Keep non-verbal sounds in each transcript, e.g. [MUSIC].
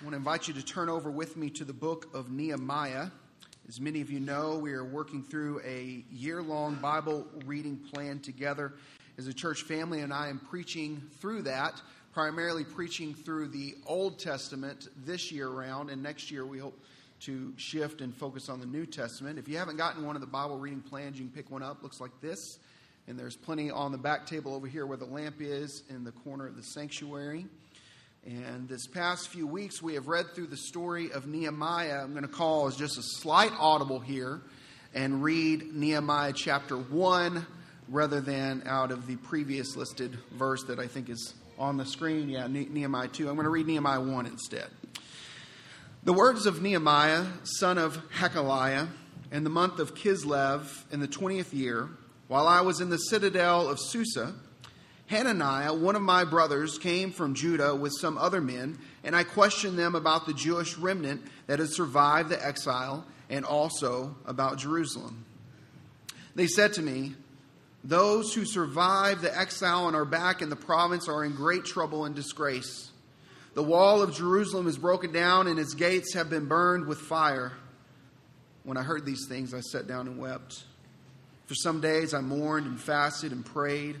I want to invite you to turn over with me to the book of Nehemiah. As many of you know, we are working through a year long Bible reading plan together as a church family, and I am preaching through that, primarily preaching through the Old Testament this year around, and next year we hope to shift and focus on the New Testament. If you haven't gotten one of the Bible reading plans, you can pick one up. Looks like this. And there's plenty on the back table over here where the lamp is in the corner of the sanctuary. And this past few weeks, we have read through the story of Nehemiah. I'm going to call as just a slight audible here and read Nehemiah chapter 1 rather than out of the previous listed verse that I think is on the screen. Yeah, Nehemiah 2. I'm going to read Nehemiah 1 instead. The words of Nehemiah, son of Hachaliah, in the month of Kislev in the 20th year, while I was in the citadel of Susa, Hananiah, one of my brothers, came from Judah with some other men, and I questioned them about the Jewish remnant that had survived the exile and also about Jerusalem. They said to me, Those who survived the exile and are back in the province are in great trouble and disgrace. The wall of Jerusalem is broken down, and its gates have been burned with fire. When I heard these things, I sat down and wept. For some days I mourned and fasted and prayed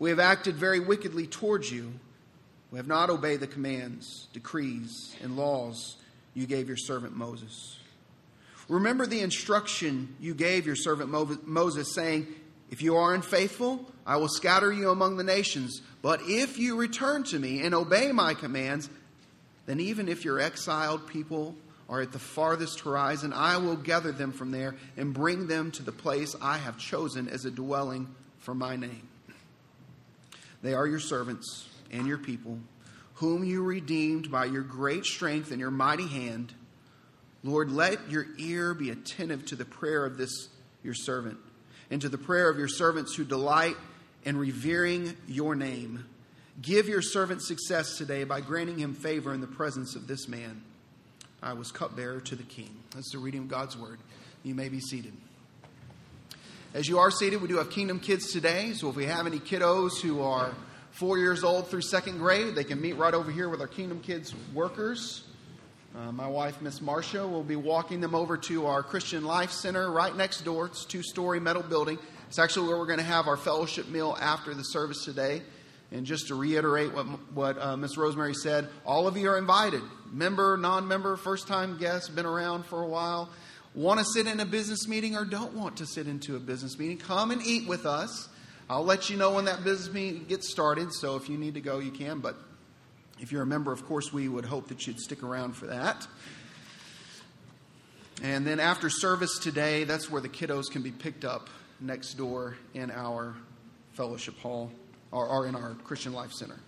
We have acted very wickedly towards you. We have not obeyed the commands, decrees, and laws you gave your servant Moses. Remember the instruction you gave your servant Moses, saying, If you are unfaithful, I will scatter you among the nations. But if you return to me and obey my commands, then even if your exiled people are at the farthest horizon, I will gather them from there and bring them to the place I have chosen as a dwelling for my name. They are your servants and your people, whom you redeemed by your great strength and your mighty hand. Lord, let your ear be attentive to the prayer of this your servant, and to the prayer of your servants who delight in revering your name. Give your servant success today by granting him favor in the presence of this man. I was cupbearer to the king. That's the reading of God's word. You may be seated. As you are seated, we do have Kingdom Kids today. So if we have any kiddos who are four years old through second grade, they can meet right over here with our Kingdom Kids workers. Uh, my wife, Miss Marcia, will be walking them over to our Christian Life Center right next door. It's a two story metal building. It's actually where we're going to have our fellowship meal after the service today. And just to reiterate what, what uh, Miss Rosemary said, all of you are invited. Member, non member, first time guest, been around for a while want to sit in a business meeting or don't want to sit into a business meeting, come and eat with us. I'll let you know when that business meeting gets started. So if you need to go, you can. But if you're a member, of course, we would hope that you'd stick around for that. And then after service today, that's where the kiddos can be picked up next door in our fellowship hall or, or in our Christian Life Center.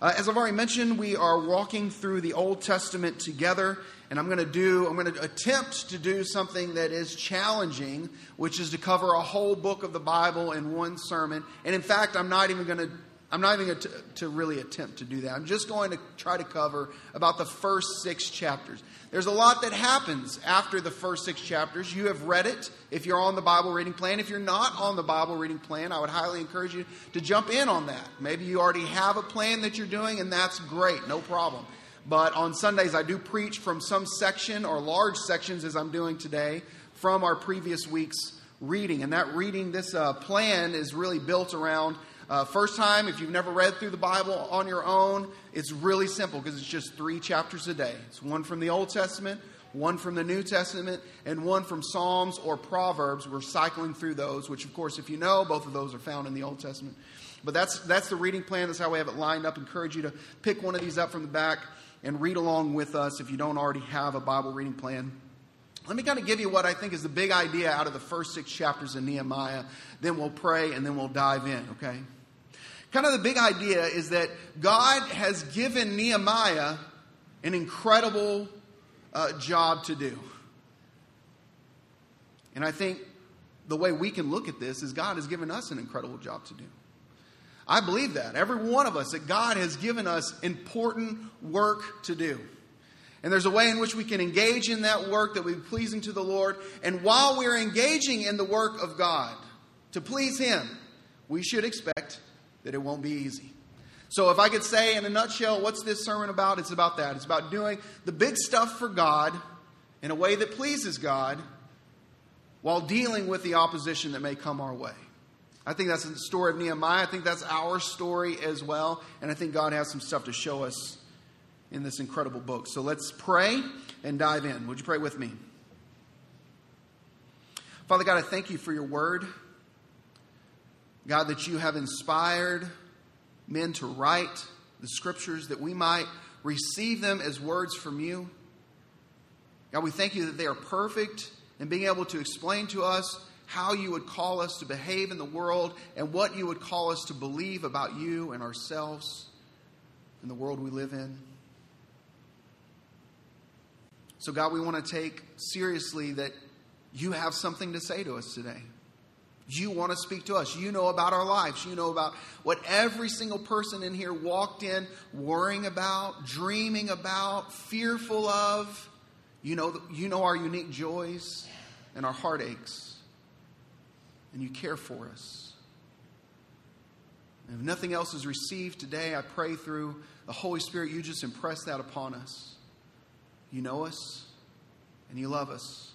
Uh, as I've already mentioned, we are walking through the Old Testament together, and I'm going to do, I'm going to attempt to do something that is challenging, which is to cover a whole book of the Bible in one sermon. And in fact, I'm not even going to I'm not even going to, to, really attempt to do that. I'm just going to try to cover about the first six chapters. There's a lot that happens after the first six chapters. You have read it if you're on the Bible reading plan. If you're not on the Bible reading plan, I would highly encourage you to jump in on that. Maybe you already have a plan that you're doing, and that's great, no problem. But on Sundays, I do preach from some section or large sections, as I'm doing today, from our previous week's reading. And that reading, this uh, plan is really built around uh, first time, if you've never read through the Bible on your own, it's really simple because it's just three chapters a day. It's one from the Old Testament, one from the New Testament, and one from Psalms or Proverbs. We're cycling through those, which, of course, if you know, both of those are found in the Old Testament. But that's, that's the reading plan. That's how we have it lined up. Encourage you to pick one of these up from the back and read along with us if you don't already have a Bible reading plan. Let me kind of give you what I think is the big idea out of the first six chapters of Nehemiah. Then we'll pray and then we'll dive in, okay? Kind of the big idea is that God has given Nehemiah an incredible uh, job to do. And I think the way we can look at this is God has given us an incredible job to do. I believe that. Every one of us, that God has given us important work to do. And there's a way in which we can engage in that work that will be pleasing to the Lord. And while we're engaging in the work of God to please Him, we should expect that it won't be easy. So, if I could say in a nutshell, what's this sermon about? It's about that. It's about doing the big stuff for God in a way that pleases God while dealing with the opposition that may come our way. I think that's the story of Nehemiah. I think that's our story as well. And I think God has some stuff to show us in this incredible book. So let's pray and dive in. Would you pray with me? Father God, I thank you for your word. God, that you have inspired men to write the scriptures that we might receive them as words from you. God, we thank you that they are perfect in being able to explain to us how you would call us to behave in the world and what you would call us to believe about you and ourselves and the world we live in. So, God, we want to take seriously that you have something to say to us today. You want to speak to us. You know about our lives. You know about what every single person in here walked in worrying about, dreaming about, fearful of. You know, you know our unique joys and our heartaches. And you care for us. And if nothing else is received today, I pray through the Holy Spirit, you just impress that upon us. You know us and you love us.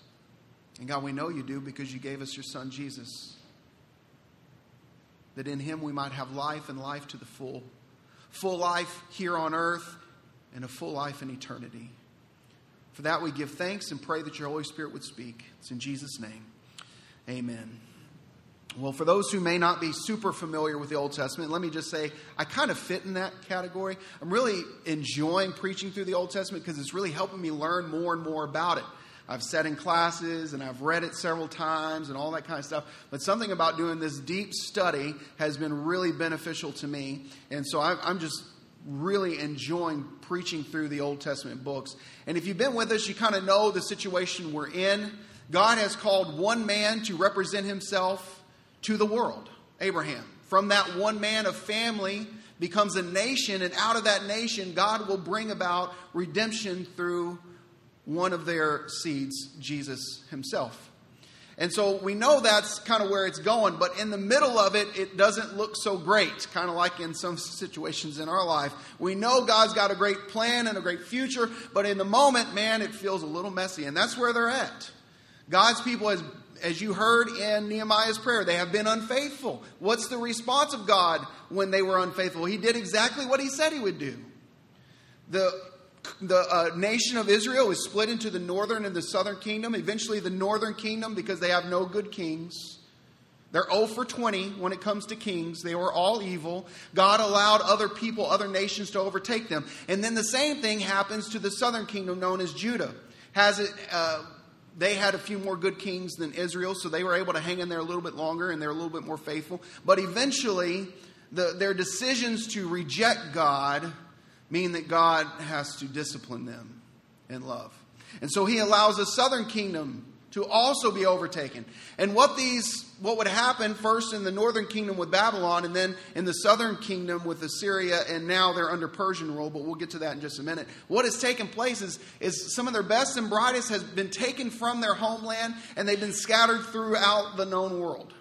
And God, we know you do because you gave us your son Jesus that in him we might have life and life to the full. Full life here on earth and a full life in eternity. For that we give thanks and pray that your Holy Spirit would speak. It's in Jesus' name. Amen. Well, for those who may not be super familiar with the Old Testament, let me just say I kind of fit in that category. I'm really enjoying preaching through the Old Testament because it's really helping me learn more and more about it. I've sat in classes and I've read it several times and all that kind of stuff. But something about doing this deep study has been really beneficial to me. And so I'm just really enjoying preaching through the Old Testament books. And if you've been with us, you kind of know the situation we're in. God has called one man to represent himself to the world Abraham. From that one man of family becomes a nation, and out of that nation, God will bring about redemption through one of their seeds, Jesus himself. And so we know that's kind of where it's going, but in the middle of it, it doesn't look so great, kind of like in some situations in our life. We know God's got a great plan and a great future, but in the moment, man, it feels a little messy, and that's where they're at. God's people, as, as you heard in Nehemiah's prayer, they have been unfaithful. What's the response of God when they were unfaithful? He did exactly what he said he would do. The the uh, nation of Israel is split into the northern and the southern kingdom. Eventually, the northern kingdom, because they have no good kings, they're 0 for 20 when it comes to kings. They were all evil. God allowed other people, other nations to overtake them. And then the same thing happens to the southern kingdom known as Judah. Has it. Uh, they had a few more good kings than Israel, so they were able to hang in there a little bit longer and they're a little bit more faithful. But eventually, the, their decisions to reject God mean that God has to discipline them in love. And so he allows the southern kingdom to also be overtaken. And what these what would happen first in the northern kingdom with Babylon and then in the southern kingdom with Assyria and now they're under Persian rule, but we'll get to that in just a minute. What has taken place is, is some of their best and brightest has been taken from their homeland and they've been scattered throughout the known world.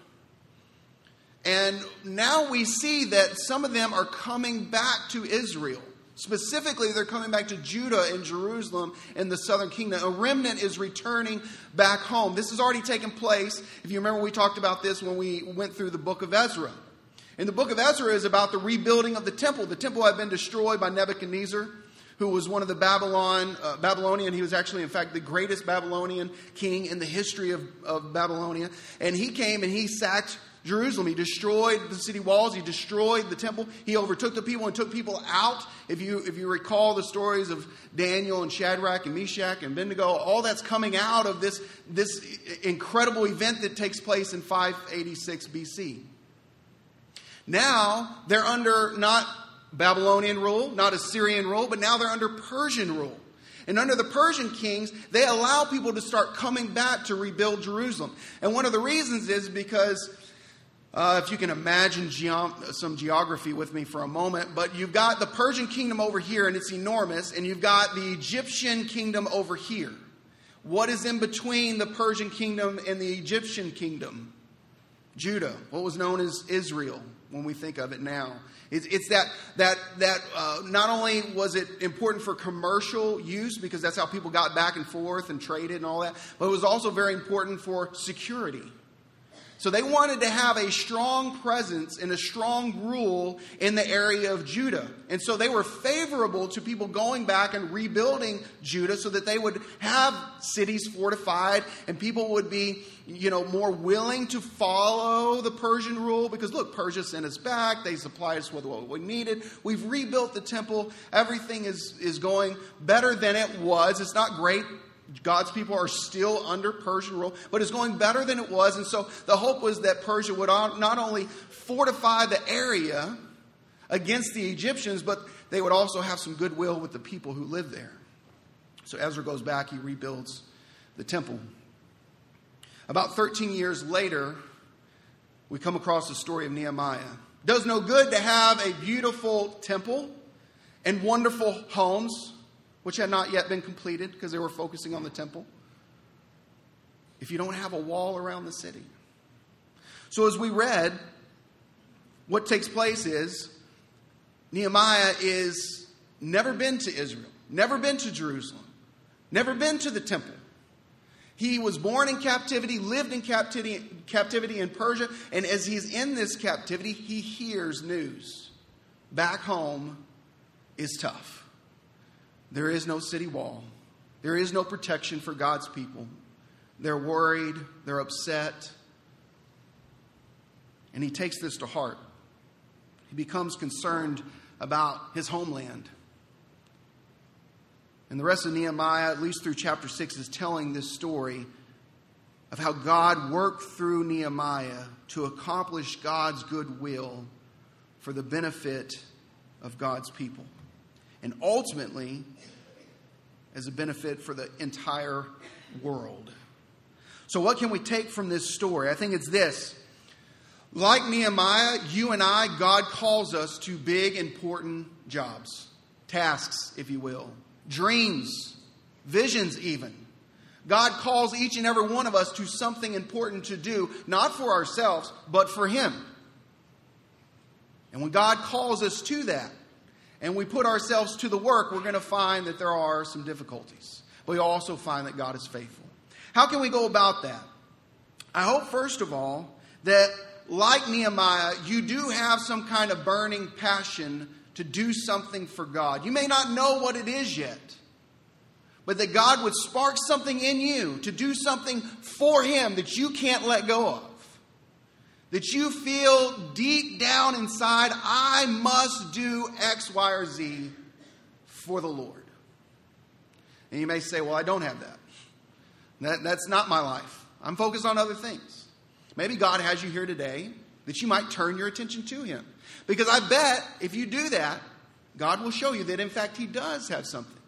And now we see that some of them are coming back to Israel. Specifically, they're coming back to Judah and Jerusalem and the southern kingdom. A remnant is returning back home. This has already taken place. If you remember, we talked about this when we went through the book of Ezra. And the book of Ezra is about the rebuilding of the temple. The temple had been destroyed by Nebuchadnezzar, who was one of the Babylon, uh, Babylonian. He was actually, in fact, the greatest Babylonian king in the history of, of Babylonia. And he came and he sacked Jerusalem. He destroyed the city walls. He destroyed the temple. He overtook the people and took people out. If you, if you recall the stories of Daniel and Shadrach and Meshach and Abednego, all that's coming out of this, this incredible event that takes place in 586 BC. Now, they're under not Babylonian rule, not Assyrian rule, but now they're under Persian rule. And under the Persian kings, they allow people to start coming back to rebuild Jerusalem. And one of the reasons is because, uh, if you can imagine some geography with me for a moment, but you've got the Persian kingdom over here, and it's enormous, and you've got the Egyptian kingdom over here. What is in between the Persian kingdom and the Egyptian kingdom? Judah, what was known as Israel when we think of it now. It's, it's that, that, that uh, not only was it important for commercial use, because that's how people got back and forth and traded and all that, but it was also very important for security. So they wanted to have a strong presence and a strong rule in the area of Judah. And so they were favorable to people going back and rebuilding Judah so that they would have cities fortified and people would be, you know, more willing to follow the Persian rule because look, Persia sent us back, they supplied us with what we needed. We've rebuilt the temple. Everything is is going better than it was. It's not great God's people are still under Persian rule, but it's going better than it was. And so the hope was that Persia would not only fortify the area against the Egyptians, but they would also have some goodwill with the people who live there. So Ezra goes back, he rebuilds the temple. About 13 years later, we come across the story of Nehemiah. Does no good to have a beautiful temple and wonderful homes which had not yet been completed because they were focusing on the temple, if you don't have a wall around the city. So, as we read, what takes place is Nehemiah is never been to Israel, never been to Jerusalem, never been to the temple. He was born in captivity, lived in captivity, captivity in Persia, and as he's in this captivity, he hears news. Back home is tough. There is no city wall. There is no protection for God's people. They're worried, they're upset. And he takes this to heart. He becomes concerned about his homeland. And the rest of Nehemiah, at least through chapter 6, is telling this story of how God worked through Nehemiah to accomplish God's good will for the benefit of God's people and ultimately as a benefit for the entire world. So, what can we take from this story? I think it's this. Like Nehemiah, you and I, God calls us to big, important jobs, tasks, if you will, dreams, visions, even. God calls each and every one of us to something important to do, not for ourselves, but for Him. And when God calls us to that, and we put ourselves to the work, we're going to find that there are some difficulties. But we also find that God is faithful. How can we go about that? I hope, first of all, that like Nehemiah, you do have some kind of burning passion to do something for God. You may not know what it is yet, but that God would spark something in you to do something for Him that you can't let go of that you feel deep down inside, I must do X, Y, or Z for the Lord. And you may say, Well, I don't have that. that that's not my life. I'm focused on other things. Maybe God has you here today that you might turn your attention to Him. Because I bet if you do that, God will show you that, in fact, He does have something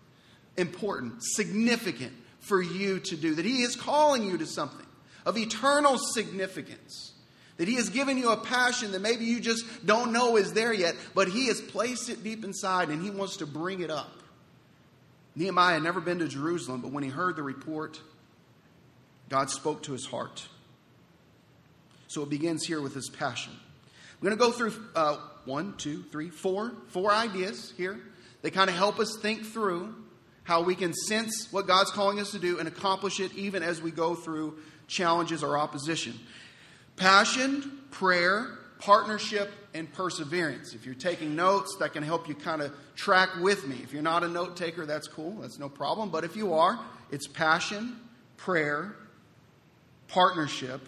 important, significant for you to do, that He is calling you to something of eternal significance. That He has given you a passion that maybe you just don't know is there yet, but He has placed it deep inside and He wants to bring it up. Nehemiah had never been to Jerusalem, but when he heard the report, God spoke to his heart. So it begins here with his passion. I'm going to go through uh, one, two, three, four, four ideas here. They kind of help us think through how we can sense what God's calling us to do and accomplish it even as we go through challenges or opposition. Passion, prayer, partnership, and perseverance. If you're taking notes, that can help you kind of track with me. If you're not a note taker, that's cool, that's no problem. But if you are, it's passion, prayer, partnership,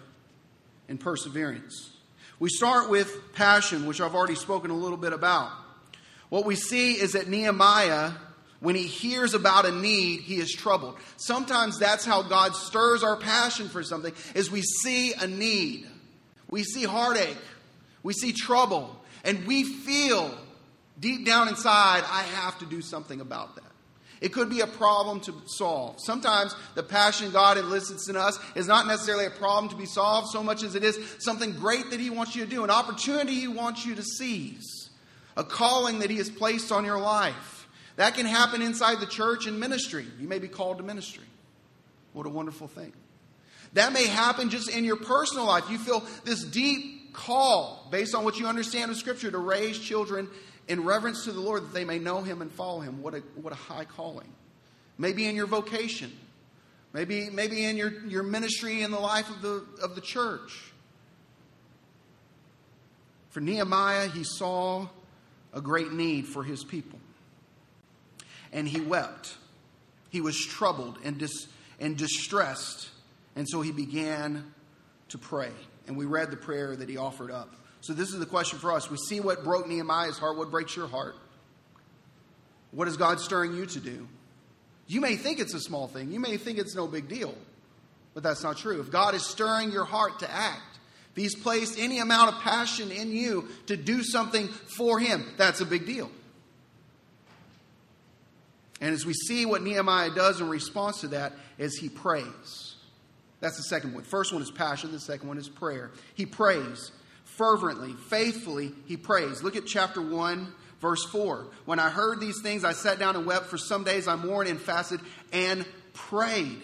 and perseverance. We start with passion, which I've already spoken a little bit about. What we see is that Nehemiah, when he hears about a need, he is troubled. Sometimes that's how God stirs our passion for something, is we see a need. We see heartache, we see trouble, and we feel Deep down inside, I have to do something about that. It could be a problem to solve. Sometimes the passion God elicits in us is not necessarily a problem to be solved so much as it is something great that He wants you to do, an opportunity He wants you to seize, a calling that He has placed on your life. That can happen inside the church and ministry. You may be called to ministry. What a wonderful thing. That may happen just in your personal life. You feel this deep call, based on what you understand of Scripture, to raise children in reverence to the Lord that they may know him and follow him. What a, what a high calling. Maybe in your vocation. Maybe, maybe in your, your ministry in the life of the, of the church. For Nehemiah, he saw a great need for his people. And he wept. He was troubled and, dis, and distressed. And so he began to pray. And we read the prayer that he offered up. So, this is the question for us. We see what broke Nehemiah's heart. What breaks your heart? What is God stirring you to do? You may think it's a small thing, you may think it's no big deal, but that's not true. If God is stirring your heart to act, if He's placed any amount of passion in you to do something for Him, that's a big deal. And as we see what Nehemiah does in response to that, is he prays. That's the second one. First one is passion, the second one is prayer. He prays fervently, faithfully, he prays. Look at chapter 1, verse 4. When I heard these things, I sat down and wept. For some days I mourned and fasted and prayed.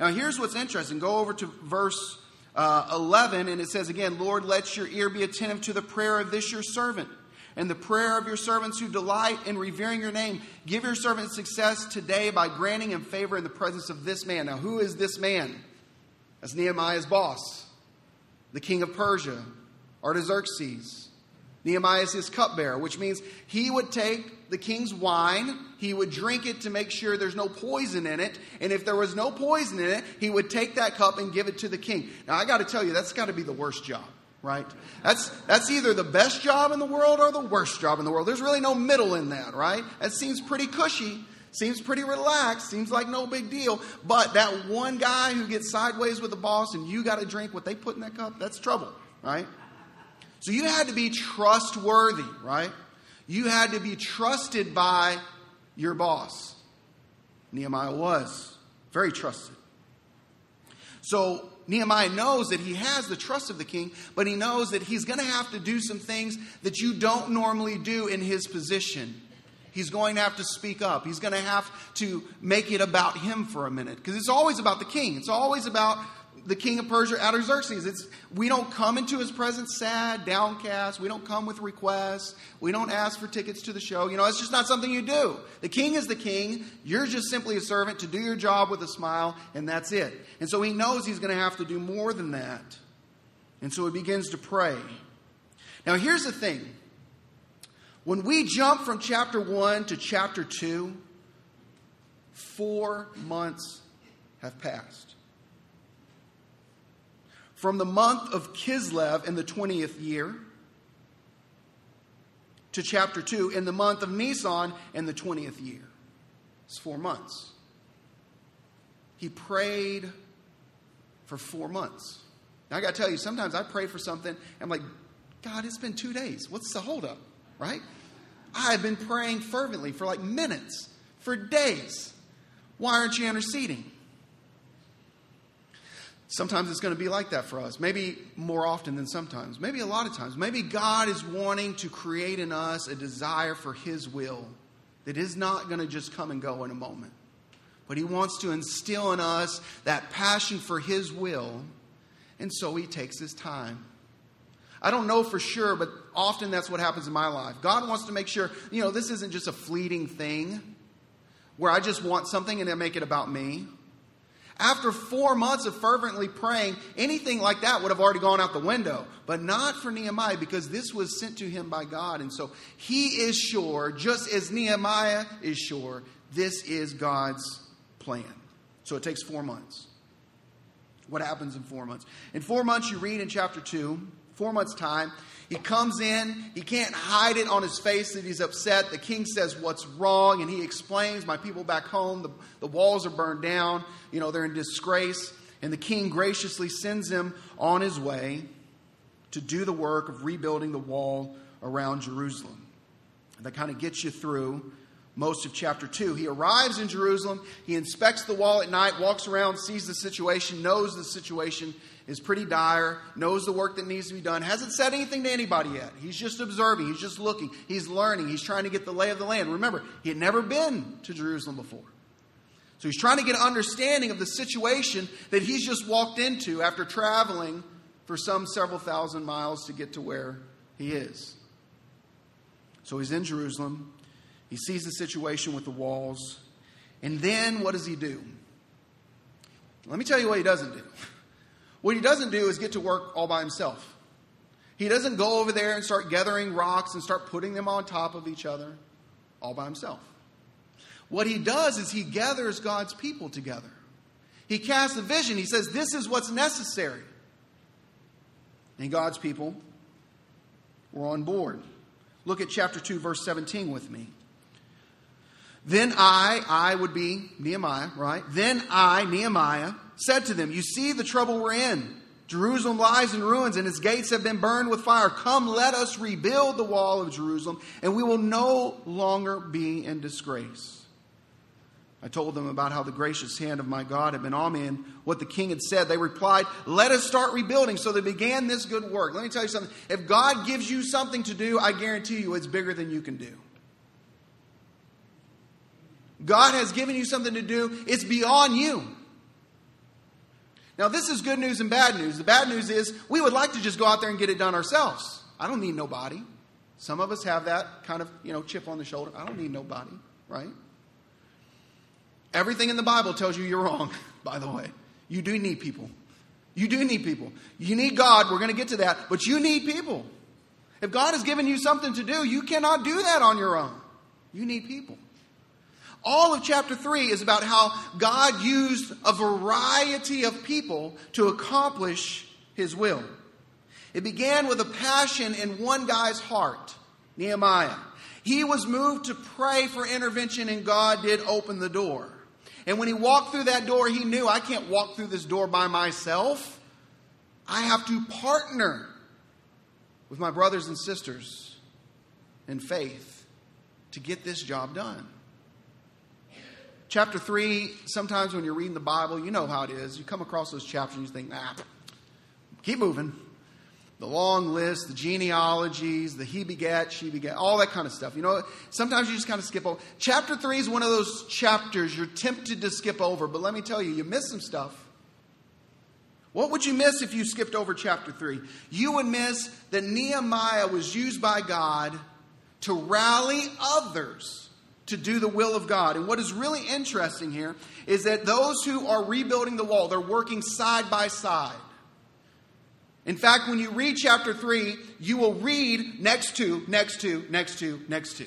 Now, here's what's interesting. Go over to verse uh, 11, and it says again, Lord, let your ear be attentive to the prayer of this your servant and the prayer of your servants who delight in revering your name. Give your servant success today by granting him favor in the presence of this man. Now, who is this man? That's Nehemiah's boss, the king of Persia. Artaxerxes. Nehemiah is his cupbearer, which means he would take the king's wine, he would drink it to make sure there's no poison in it, and if there was no poison in it, he would take that cup and give it to the king. Now, I got to tell you, that's got to be the worst job, right? That's, that's either the best job in the world or the worst job in the world. There's really no middle in that, right? That seems pretty cushy. Seems pretty relaxed, seems like no big deal. But that one guy who gets sideways with the boss and you got to drink what they put in that cup, that's trouble, right? So you had to be trustworthy, right? You had to be trusted by your boss. Nehemiah was very trusted. So Nehemiah knows that he has the trust of the king, but he knows that he's going to have to do some things that you don't normally do in his position. He's going to have to speak up. He's going to have to make it about him for a minute because it's always about the king. It's always about the king of Persia, Artaxerxes. It's, we don't come into his presence sad, downcast. We don't come with requests. We don't ask for tickets to the show. You know, it's just not something you do. The king is the king. You're just simply a servant to do your job with a smile, and that's it. And so he knows he's going to have to do more than that. And so he begins to pray. Now, here's the thing when we jump from chapter 1 to chapter 2, four months have passed from the month of Kislev in the 20th year to chapter 2 in the month of Nisan in the 20th year. It's four months. He prayed for four months. Now, I got to tell you, sometimes I pray for something, I'm like, God, it's been two days. What's the holdup, right? I've been praying fervently for like minutes, for days. Why aren't you interceding? Sometimes it's going to be like that for us. Maybe more often than sometimes. Maybe a lot of times. Maybe God is wanting to create in us a desire for His will that is not going to just come and go in a moment. But He wants to instill in us that passion for His will, and so He takes His time. I don't know for sure, but often that's what happens in my life. God wants to make sure, you know, this isn't just a fleeting thing where I just want something and I make it about me. After four months of fervently praying, anything like that would have already gone out the window. But not for Nehemiah because this was sent to him by God. And so he is sure, just as Nehemiah is sure, this is God's plan. So it takes four months. What happens in four months? In four months, you read in chapter 2, four months' time, he comes in, he can't hide it on his face that he's upset. The king says, What's wrong? And he explains, My people back home, the, the walls are burned down, you know, they're in disgrace. And the king graciously sends him on his way to do the work of rebuilding the wall around Jerusalem. that kind of gets you through most of chapter 2. He arrives in Jerusalem, he inspects the wall at night, walks around, sees the situation, knows the situation is pretty dire, knows the work that needs to be done, hasn't said anything to anybody yet. He's just observing, he's just looking, he's learning, he's trying to get the lay of the land. Remember, he had never been to Jerusalem before. So he's trying to get an understanding of the situation that he's just walked into after traveling for some several thousand miles to get to where he is. So he's in Jerusalem. He sees the situation with the walls. And then what does he do? Let me tell you what he doesn't do. [LAUGHS] What he doesn't do is get to work all by himself. He doesn't go over there and start gathering rocks and start putting them on top of each other all by himself. What he does is he gathers God's people together. He casts a vision. He says, This is what's necessary. And God's people were on board. Look at chapter 2, verse 17 with me. Then I, I would be Nehemiah, right? Then I, Nehemiah, said to them, You see the trouble we're in. Jerusalem lies in ruins, and its gates have been burned with fire. Come, let us rebuild the wall of Jerusalem, and we will no longer be in disgrace. I told them about how the gracious hand of my God had been on me and what the king had said. They replied, Let us start rebuilding. So they began this good work. Let me tell you something. If God gives you something to do, I guarantee you it's bigger than you can do. God has given you something to do, it's beyond you. Now, this is good news and bad news. The bad news is we would like to just go out there and get it done ourselves. I don't need nobody. Some of us have that kind of, you know, chip on the shoulder. I don't need nobody, right? Everything in the Bible tells you you're wrong, [LAUGHS] by the way. You do need people. You do need people. You need God. We're going to get to that. But you need people. If God has given you something to do, you cannot do that on your own. You need people. All of chapter 3 is about how God used a variety of people to accomplish his will. It began with a passion in one guy's heart, Nehemiah. He was moved to pray for intervention, and God did open the door. And when he walked through that door, he knew I can't walk through this door by myself. I have to partner with my brothers and sisters in faith to get this job done. Chapter 3, sometimes when you're reading the Bible, you know how it is. You come across those chapters and you think, ah, keep moving the long list, the genealogies, the he begat, she begat, all that kind of stuff. You know, sometimes you just kind of skip over. Chapter 3 is one of those chapters you're tempted to skip over, but let me tell you, you miss some stuff. What would you miss if you skipped over chapter 3? You would miss that Nehemiah was used by God to rally others to do the will of God. And what is really interesting here is that those who are rebuilding the wall, they're working side by side. In fact, when you read chapter 3, you will read next to, next to, next to, next to.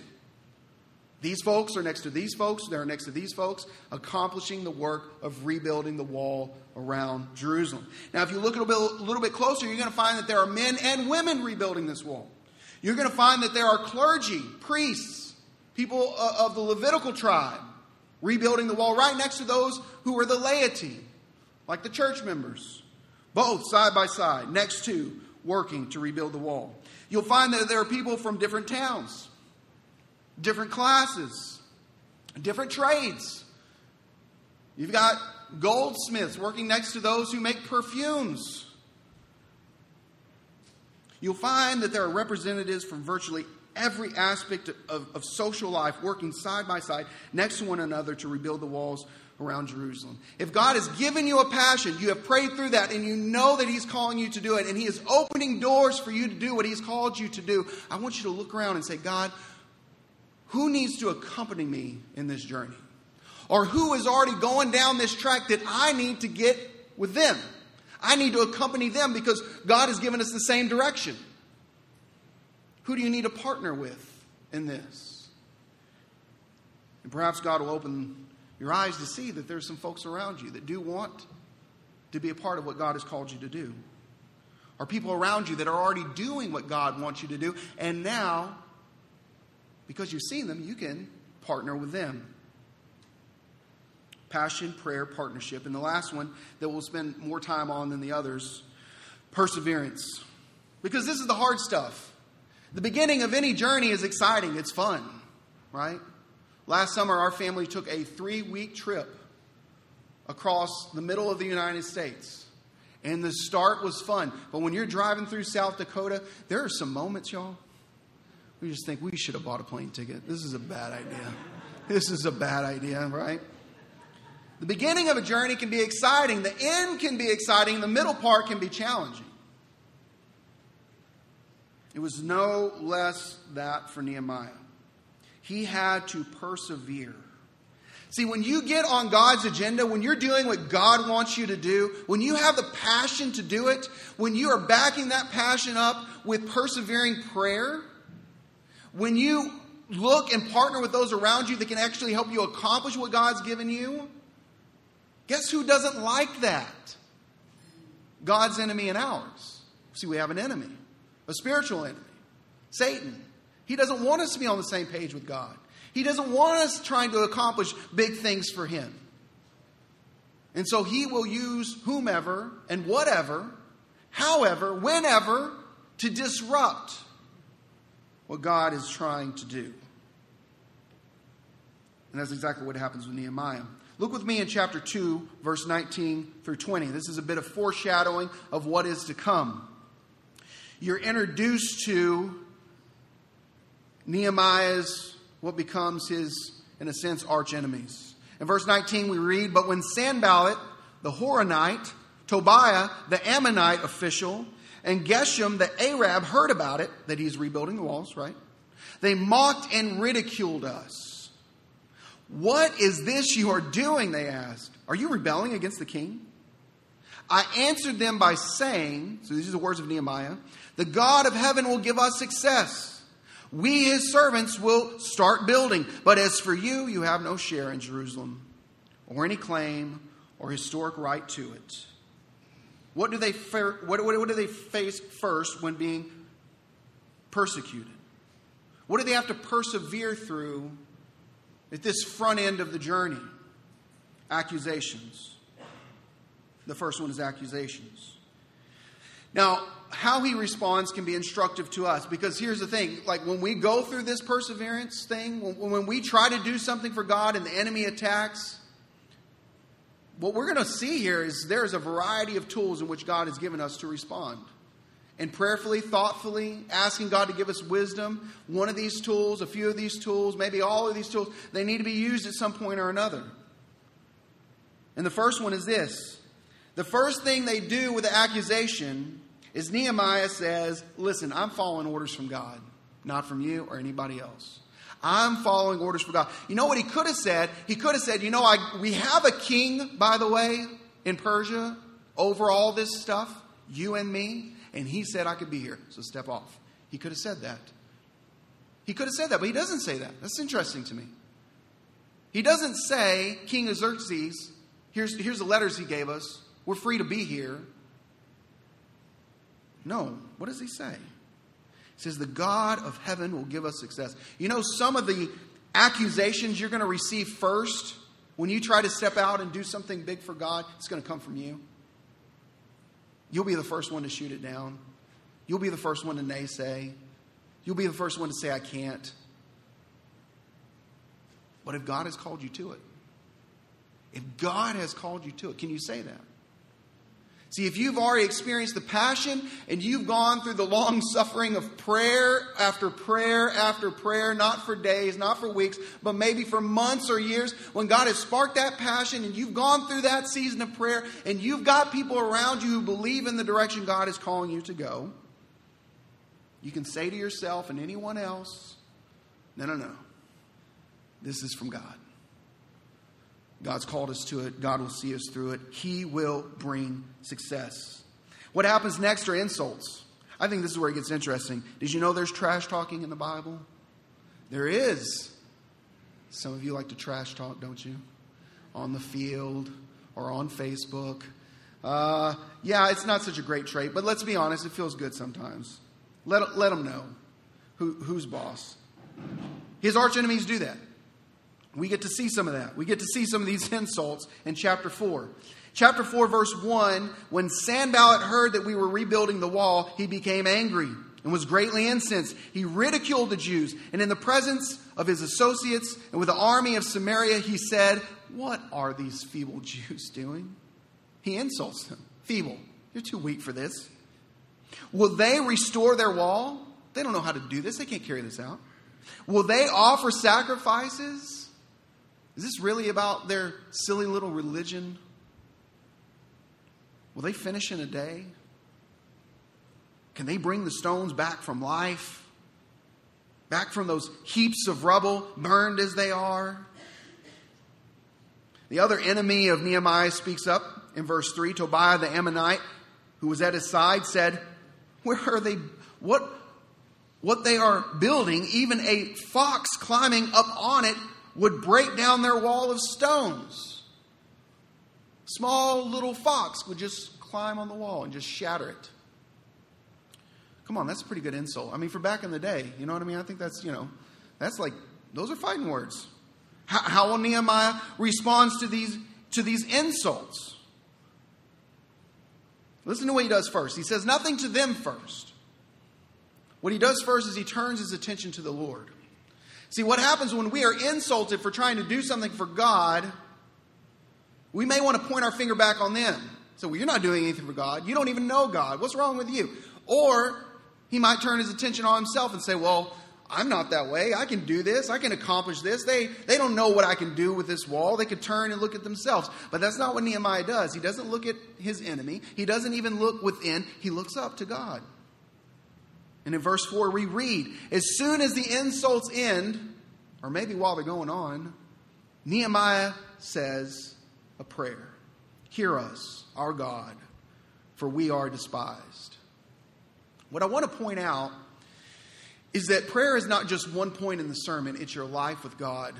These folks are next to these folks, they're next to these folks, accomplishing the work of rebuilding the wall around Jerusalem. Now, if you look a little bit, a little bit closer, you're going to find that there are men and women rebuilding this wall. You're going to find that there are clergy, priests, people of the Levitical tribe rebuilding the wall right next to those who are the laity, like the church members both side by side, next to, working to rebuild the wall. You'll find that there are people from different towns, different classes, different trades. You've got goldsmiths working next to those who make perfumes. You'll find that there are representatives from virtually every aspect of, of, social life working side by side next to one another to rebuild the walls around Jerusalem. If God has given you a passion, you have prayed through that, and you know that He's calling you to do it, and He is opening doors for you to do what He's called you to do, I want you to look around and say, God, who needs to accompany me in this journey? Or who is already going down this track that I need to get with them? I need to accompany them because God has given us the same direction. Who do you need to partner with in this? And perhaps God will open your eyes to see that there's some folks around you that do want to be a part of what God has called you to do. Or people around you that are already doing what God wants you to do, and now, because you've seen them, you can partner with them. Passion, prayer, partnership. And the last one that we'll spend more time on than the others perseverance. Because this is the hard stuff. The beginning of any journey is exciting, it's fun, right? Last summer, our family took a three week trip across the middle of the United States. And the start was fun. But when you're driving through South Dakota, there are some moments, y'all, we just think we should have bought a plane ticket. This is a bad idea. This is a bad idea, right? The beginning of a journey can be exciting, the end can be exciting, the middle part can be challenging. It was no less that for Nehemiah. He had to persevere. See, when you get on God's agenda, when you're doing what God wants you to do, when you have the passion to do it, when you are backing that passion up with persevering prayer, when you look and partner with those around you that can actually help you accomplish what God's given you, guess who doesn't like that? God's enemy and ours. See, we have an enemy a spiritual enemy, Satan. He doesn't want us to be on the same page with God. He doesn't want us trying to accomplish big things for Him. And so He will use whomever and whatever, however, whenever, to disrupt what God is trying to do. And that's exactly what happens with Nehemiah. Look with me in chapter 2, verse 19 through 20. This is a bit of foreshadowing of what is to come you're introduced to Nehemiah's, what becomes his, in a sense, arch enemies. In verse 19, we read, But when Sanballat, the Horonite, Tobiah, the Ammonite official, and Geshem, the Arab, heard about it, that he's rebuilding the walls, right? They mocked and ridiculed us. What is this you are doing? They asked. Are you rebelling against the king? I answered them by saying, so these are the words of Nehemiah, the God of heaven will give us success. We, his servants, will start building. But as for you, you have no share in Jerusalem, or any claim or historic right to it. What do they, what, what, what do they face first when being persecuted? What do they have to persevere through at this front end of the journey? Accusations. The first one is accusations. Now, how he responds can be instructive to us because here's the thing like when we go through this perseverance thing, when, when we try to do something for God and the enemy attacks, what we're going to see here is there's a variety of tools in which God has given us to respond. And prayerfully, thoughtfully, asking God to give us wisdom. One of these tools, a few of these tools, maybe all of these tools, they need to be used at some point or another. And the first one is this the first thing they do with the accusation is Nehemiah says, Listen, I'm following orders from God, not from you or anybody else. I'm following orders from God. You know what he could have said? He could have said, You know, I, we have a king, by the way, in Persia over all this stuff, you and me, and he said I could be here, so step off. He could have said that. He could have said that, but he doesn't say that. That's interesting to me. He doesn't say, King Xerxes, here's, here's the letters he gave us. We're free to be here. No. What does he say? He says, The God of heaven will give us success. You know, some of the accusations you're going to receive first when you try to step out and do something big for God, it's going to come from you. You'll be the first one to shoot it down. You'll be the first one to naysay. You'll be the first one to say, I can't. But if God has called you to it, if God has called you to it, can you say that? See, if you've already experienced the passion and you've gone through the long [LAUGHS] suffering of prayer after prayer after prayer, not for days, not for weeks, but maybe for months or years, when God has sparked that passion and you've gone through that season of prayer and you've got people around you who believe in the direction God is calling you to go, you can say to yourself and anyone else, no, no, no. This is from God. God's called us to it. God will see us through it. He will bring success. What happens next are insults. I think this is where it gets interesting. Did you know there's trash talking in the Bible? There is. Some of you like to trash talk, don't you? On the field or on Facebook. Uh, yeah, it's not such a great trait, but let's be honest, it feels good sometimes. Let, let them know who, who's boss. His arch enemies do that. We get to see some of that. We get to see some of these [LAUGHS] insults in chapter 4. Chapter 4, verse 1 When Sanballat heard that we were rebuilding the wall, he became angry. and was greatly incensed. He ridiculed the Jews, and in the presence of his associates and with the army of Samaria, he said, What are these feeble [LAUGHS] Jews doing? He insults them. Feeble. You're too weak for this. Will they restore their wall? They don't know how to do this. They can't carry this out. Will they offer sacrifices? Is this really about their silly little religion? Will they finish in a day? Can they bring the stones back from life? Back from those heaps of rubble, burned as they are? The other enemy of Nehemiah speaks up in verse 3. Tobiah the Ammonite, who was at his side, said, Where are they? What, what they are building, even a fox climbing up on it would break down their wall of stones. Small little fox would just climb on the wall and just shatter it. Come on, that's a pretty good insult. I mean, for back in the day, you know what I mean? I think that's, you know, that's like, those are fighting words. How, how will Nehemiah responds to these, to these insults? Listen to what he does first. He says nothing to them first. What he does first is he turns his attention to the Lord. See, what happens when we are insulted for trying to do something for God, we may want to point our finger back on them. So, well, you're not doing anything for God. You don't even know God. What's wrong with you? Or he might turn his attention on himself and say, Well, I'm not that way. I can do this. I can accomplish this. They, they don't know what I can do with this wall. They could turn and look at themselves. But that's not what Nehemiah does. He doesn't look at his enemy, he doesn't even look within. He looks up to God. And in verse 4, we read As soon as the insults end, or maybe while they're going on, Nehemiah says a prayer Hear us, our God, for we are despised. What I want to point out is that prayer is not just one point in the sermon, it's your life with God.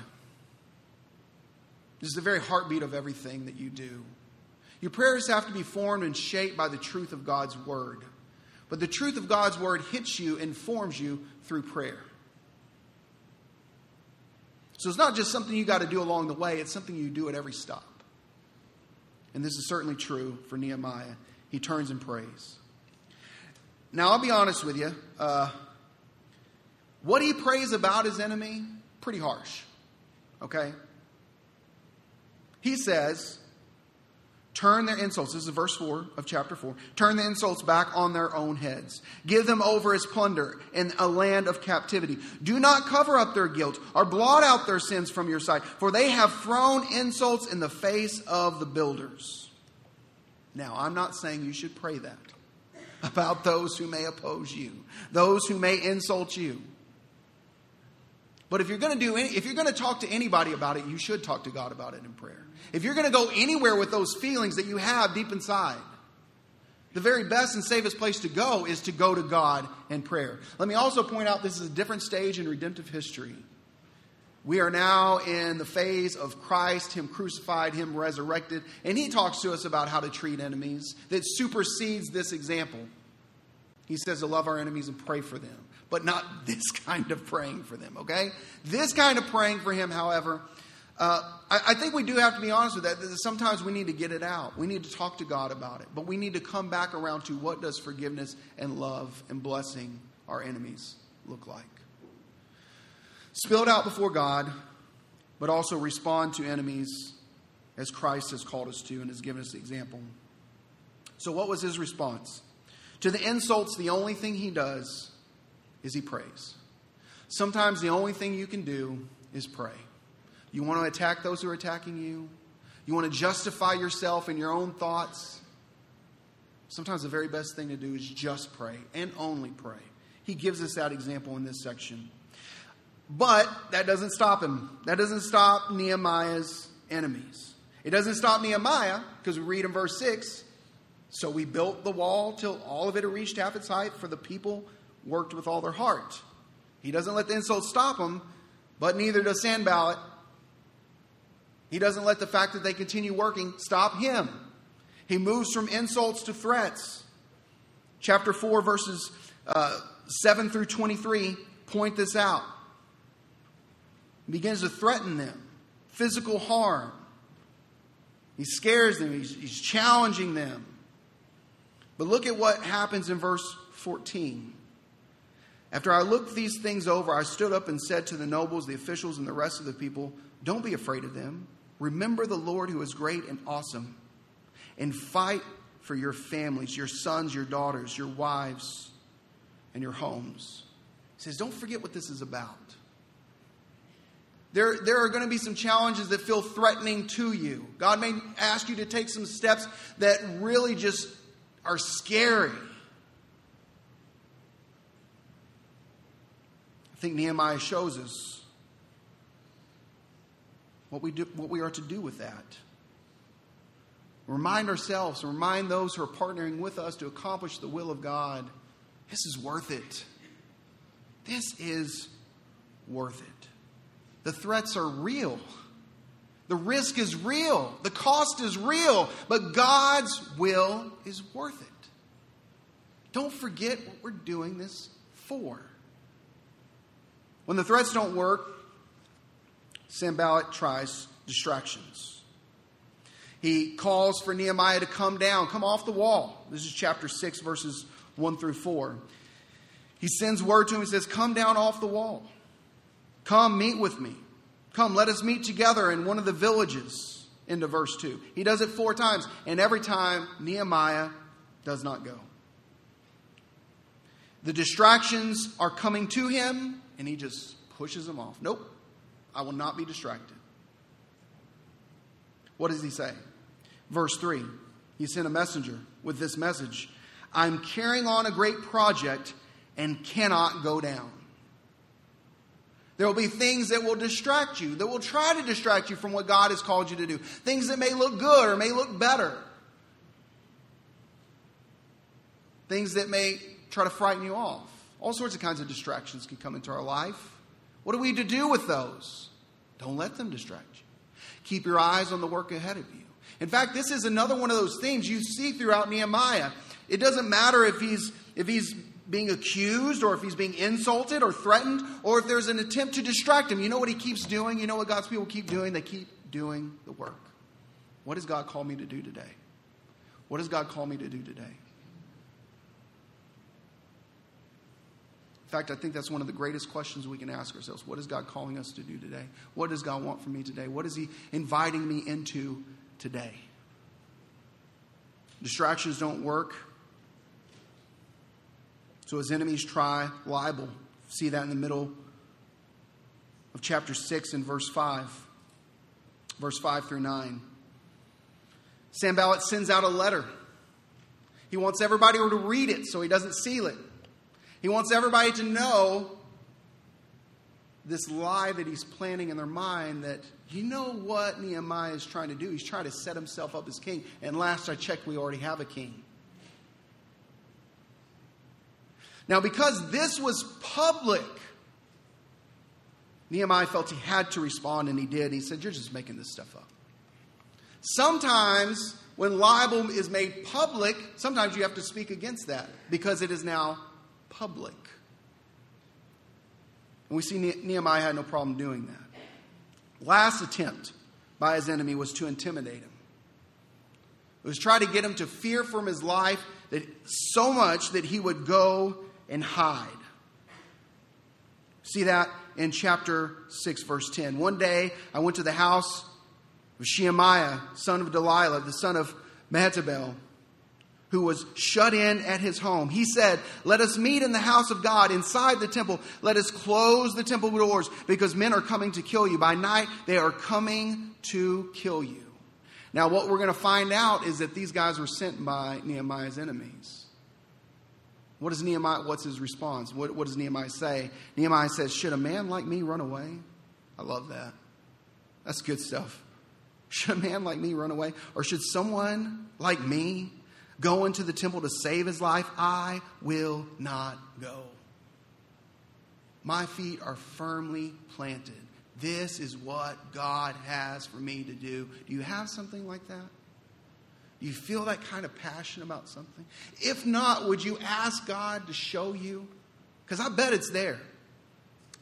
This is the very heartbeat of everything that you do. Your prayers have to be formed and shaped by the truth of God's Word. But the truth of God's Word hits you and forms you through prayer. So it's not just something you got to do along the way, it's something you do at every stop. And this is certainly true for Nehemiah. He turns and prays. Now, I'll be honest with you. Uh, what he prays about his enemy, pretty harsh. Okay? He says, Turn their insults, this is verse 4 of chapter 4. Turn the insults back on their own heads. Give them over as plunder in a land of captivity. Do not cover up their guilt or blot out their sins from your sight, for they have thrown insults in the face of the builders. Now, I'm not saying you should pray that about those who may oppose you, those who may insult you. But if you're going to do any, if you're going to talk to anybody about it, you should talk to God about it in prayer. If you're going to go anywhere with those feelings that you have deep inside, the very best and safest place to go is to go to God in prayer. Let me also point out this is a different stage in redemptive history. We are now in the phase of Christ, Him crucified, Him resurrected, and He talks to us about how to treat enemies that supersedes this example. He says to love our enemies and pray for them, but not [LAUGHS] this kind of praying for them, okay? This kind of praying for Him, however, uh, I, I, think we do have to be honest with that, that. Sometimes we need to get it out. We need to talk to God about it, but we need to come back around to what does forgiveness and love and blessing our enemies look like spilled out before God, but also respond to enemies as Christ has called us to and has given us the example. So, what was his response? To the insults, the only thing he does is he prays. Sometimes the only thing you can do is pray. You want to attack those who are attacking you, you want to justify yourself in your own thoughts. Sometimes the very best thing to do is just pray and only pray. He gives us that example in this section. But that doesn't stop him. That doesn't stop Nehemiah's enemies. It doesn't stop Nehemiah, because we read in verse 6 So we built the wall till all of it had reached half its height, for the people worked with all their heart. He doesn't let the insults stop him, but neither does Sanballat. He doesn't let the fact that they continue working stop him. He moves from insults to threats. Chapter 4, verses uh, 7 through 23 point this out begins to threaten them, physical harm. He scares them, he's, he's challenging them. But look at what happens in verse 14. After I looked these things over, I stood up and said to the nobles, the officials, and the rest of the people, Don't be afraid of them. Remember the Lord who is great and awesome, and fight for your families, your sons, your daughters, your wives, and your homes. He says, Don't forget what this is about. There, there are going to be some challenges that feel threatening to you. God may ask you to take some steps that really just are scary. Think Nehemiah shows us what we, do, what we are to do with that. Remind ourselves, and remind those who are partnering with us to accomplish the will of God this is worth it. This is worth it. The threats are real. The risk is real. The cost is real. But God's will is worth it. Don't forget what we're doing this for. When the threats don't work, Sanballat tries distractions. He calls for Nehemiah to come down, come off the wall. This is chapter 6, verses 1 through 4. He sends word to him. He says, Come down off the wall. Come meet with me. Come, let us meet together in one of the villages. Into verse 2. He does it four times, and every time Nehemiah does not go. The distractions are coming to him, and he just pushes them off. Nope, I will not be distracted. What does he say? Verse 3 He sent a messenger with this message I'm carrying on a great project and cannot go down. There will be things that will distract you, that will try to distract you from what God has called you to do. Things that may look good or may look better. Things that may try to frighten you off. All sorts of kinds of distractions can come into our life. What are we to do with those? Don't let them distract you. Keep your eyes on the work ahead of you. In fact, this is another one of those themes you see throughout Nehemiah. It doesn't matter if he's if he's being accused or if he's being insulted or threatened or if there's an attempt to distract him. You know what he keeps doing? You know what God's people keep doing? They keep doing the work. What does God call me to do today? What does God call me to do today? Fact, I think that's one of the greatest questions we can ask ourselves. What is God calling us to do today? What does God want from me today? What is He inviting me into today? Distractions don't work. So his enemies try libel. See that in the middle of chapter 6 and verse 5. Verse 5 through 9. Sanballat sends out a letter. He wants everybody to read it so he doesn't seal it. He wants everybody to know this lie that he's planning in their mind that you know what Nehemiah is trying to do? He's trying to set himself up as king. And last I checked, we already have a king. Now, because this was public, Nehemiah felt he had to respond, and he did. He said, You're just making this stuff up. Sometimes, when libel is made public, sometimes you have to speak against that because it is now public. And we see Nehemiah had no problem doing that. Last attempt by his enemy was to intimidate him. It was try to get him to fear from his life that so much that he would go and hide. See that in chapter 6, verse 10. One day I went to the house of Shemaiah, son of Delaiah, the son of Mehetabel, who was shut in at his home. He said, Let us meet in the house of God inside the temple. Let us close the temple doors because men are coming to kill you. By night, they are coming to kill you. Now, what we're going to find out is that these guys were sent by Nehemiah's enemies. What does Nehemiah, what's his response? What, what does Nehemiah say? Nehemiah says, Should a man like me run away? I love that. That's good stuff. [LAUGHS] Should a man like me run away? Or should someone like me go into the temple to save his life? I will not go. My feet are firmly planted. This is what God has for me to do. Do you have something like that? Do You feel that kind of passion about something? If not, would you ask God to show you? Because I bet it's there.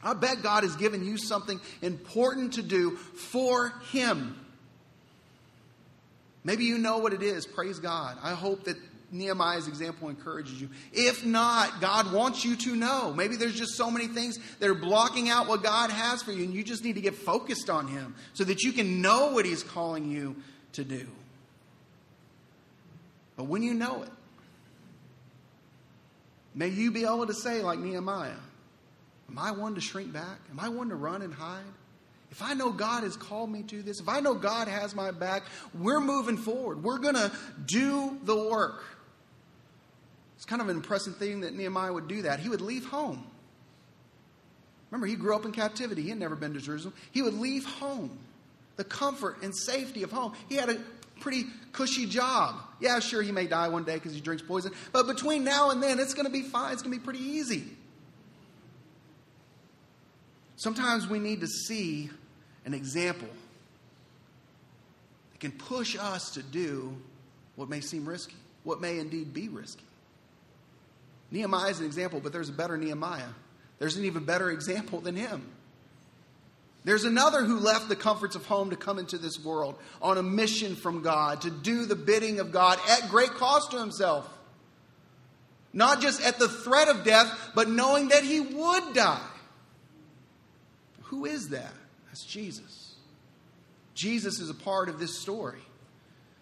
I bet God has given you something important to do for Him. Maybe you know what it is. Praise God. I hope that Nehemiah's example encourages you. If not, God wants you to know. Maybe there's just so many things that are blocking out what God has for you, and you just need to get focused on Him so that you can know what He's calling you to do. But when you know it, may you be able to say, like Nehemiah, Am I one to shrink back? Am I one to run and hide? If I know God has called me to this, if I know God has my back, we're moving forward. We're going to do the work. It's kind of an impressive thing that Nehemiah would do that. He would leave home. Remember, he grew up in captivity. He had never been to Jerusalem. He would leave home, the comfort and safety of home. He had a pretty cushy job. Yeah, sure, he may die one day because he drinks poison, but between now and then, it's going to be fine. It's going to be pretty easy. Sometimes we need to see an example that can push us to do what may seem risky, what may indeed be risky. Nehemiah is an example, but there's a better Nehemiah. There's an even better example than him. There's another who left the comforts of home to come into this world on a mission from God, to do the bidding of God at great cost to himself. Not just at the threat of death, but knowing that he would die. Who is that? That's Jesus. Jesus is a part of this story.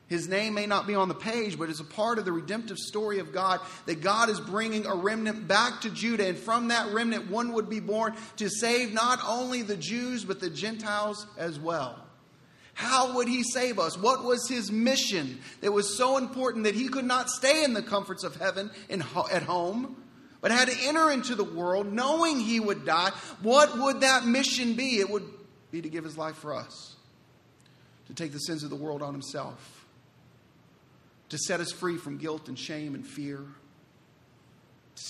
His name may not be on the page, but it's a part of the redemptive story of God that God is bringing a remnant back to Judah. And from that remnant, one would be born to save not only the Jews, but the Gentiles as well. How would he save us? What was his mission that was so important that he could not stay in the comforts of heaven at home, but had to enter into the world knowing he would die? What would that mission be? It would be to give his life for us, to take the sins of the world on himself, to set us free from guilt and shame and fear,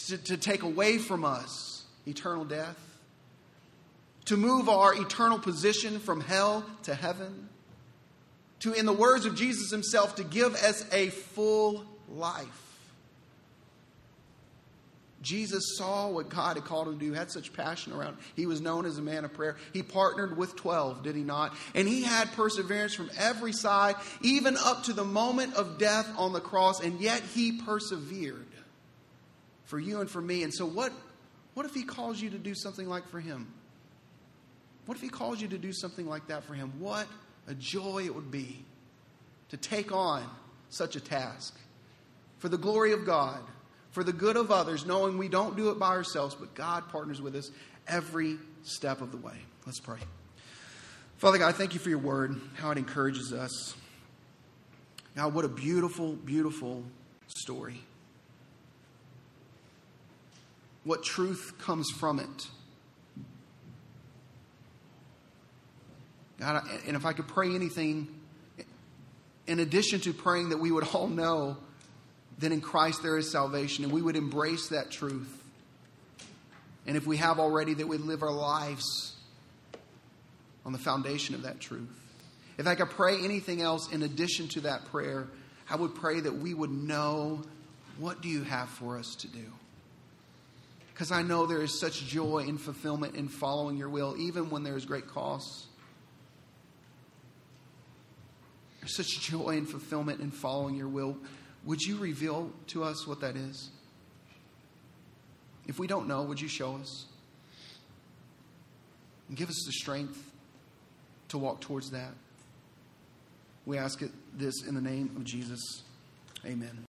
to, to take away from us eternal death, to move our eternal position from hell to heaven, to, in the words of Jesus himself, to give us a full life. Jesus saw what God had called him to do, had such passion around. He was known as a man of prayer. He partnered with 12, did he not? And he had perseverance from every side, even up to the moment of death on the cross, and yet he persevered for you and for me. And so, what, what if he calls you to do something like for him? What if he calls you to do something like that for him? What a joy it would be to take on such a task for the glory of God for the good of others, knowing we don't do it by ourselves, but God partners with us every step of the way. Let's pray. Father God, thank you for your word, how it encourages us. God, what a beautiful, beautiful story. What truth comes from it. God, and if I could pray anything, in addition to praying that we would all know then in Christ there is salvation, and we would embrace that truth. And if we have already, that we live our lives on the foundation of that truth. If I could pray anything else in addition to that prayer, I would pray that we would know what do you have for us to do? Because I know there is such joy and fulfillment in following your will, even when there is great cost. There's such joy and fulfillment in following your will. Would you reveal to us what that is? If we don't know, would you show us? And give us the strength to walk towards that. We ask it this in the name of Jesus. Amen.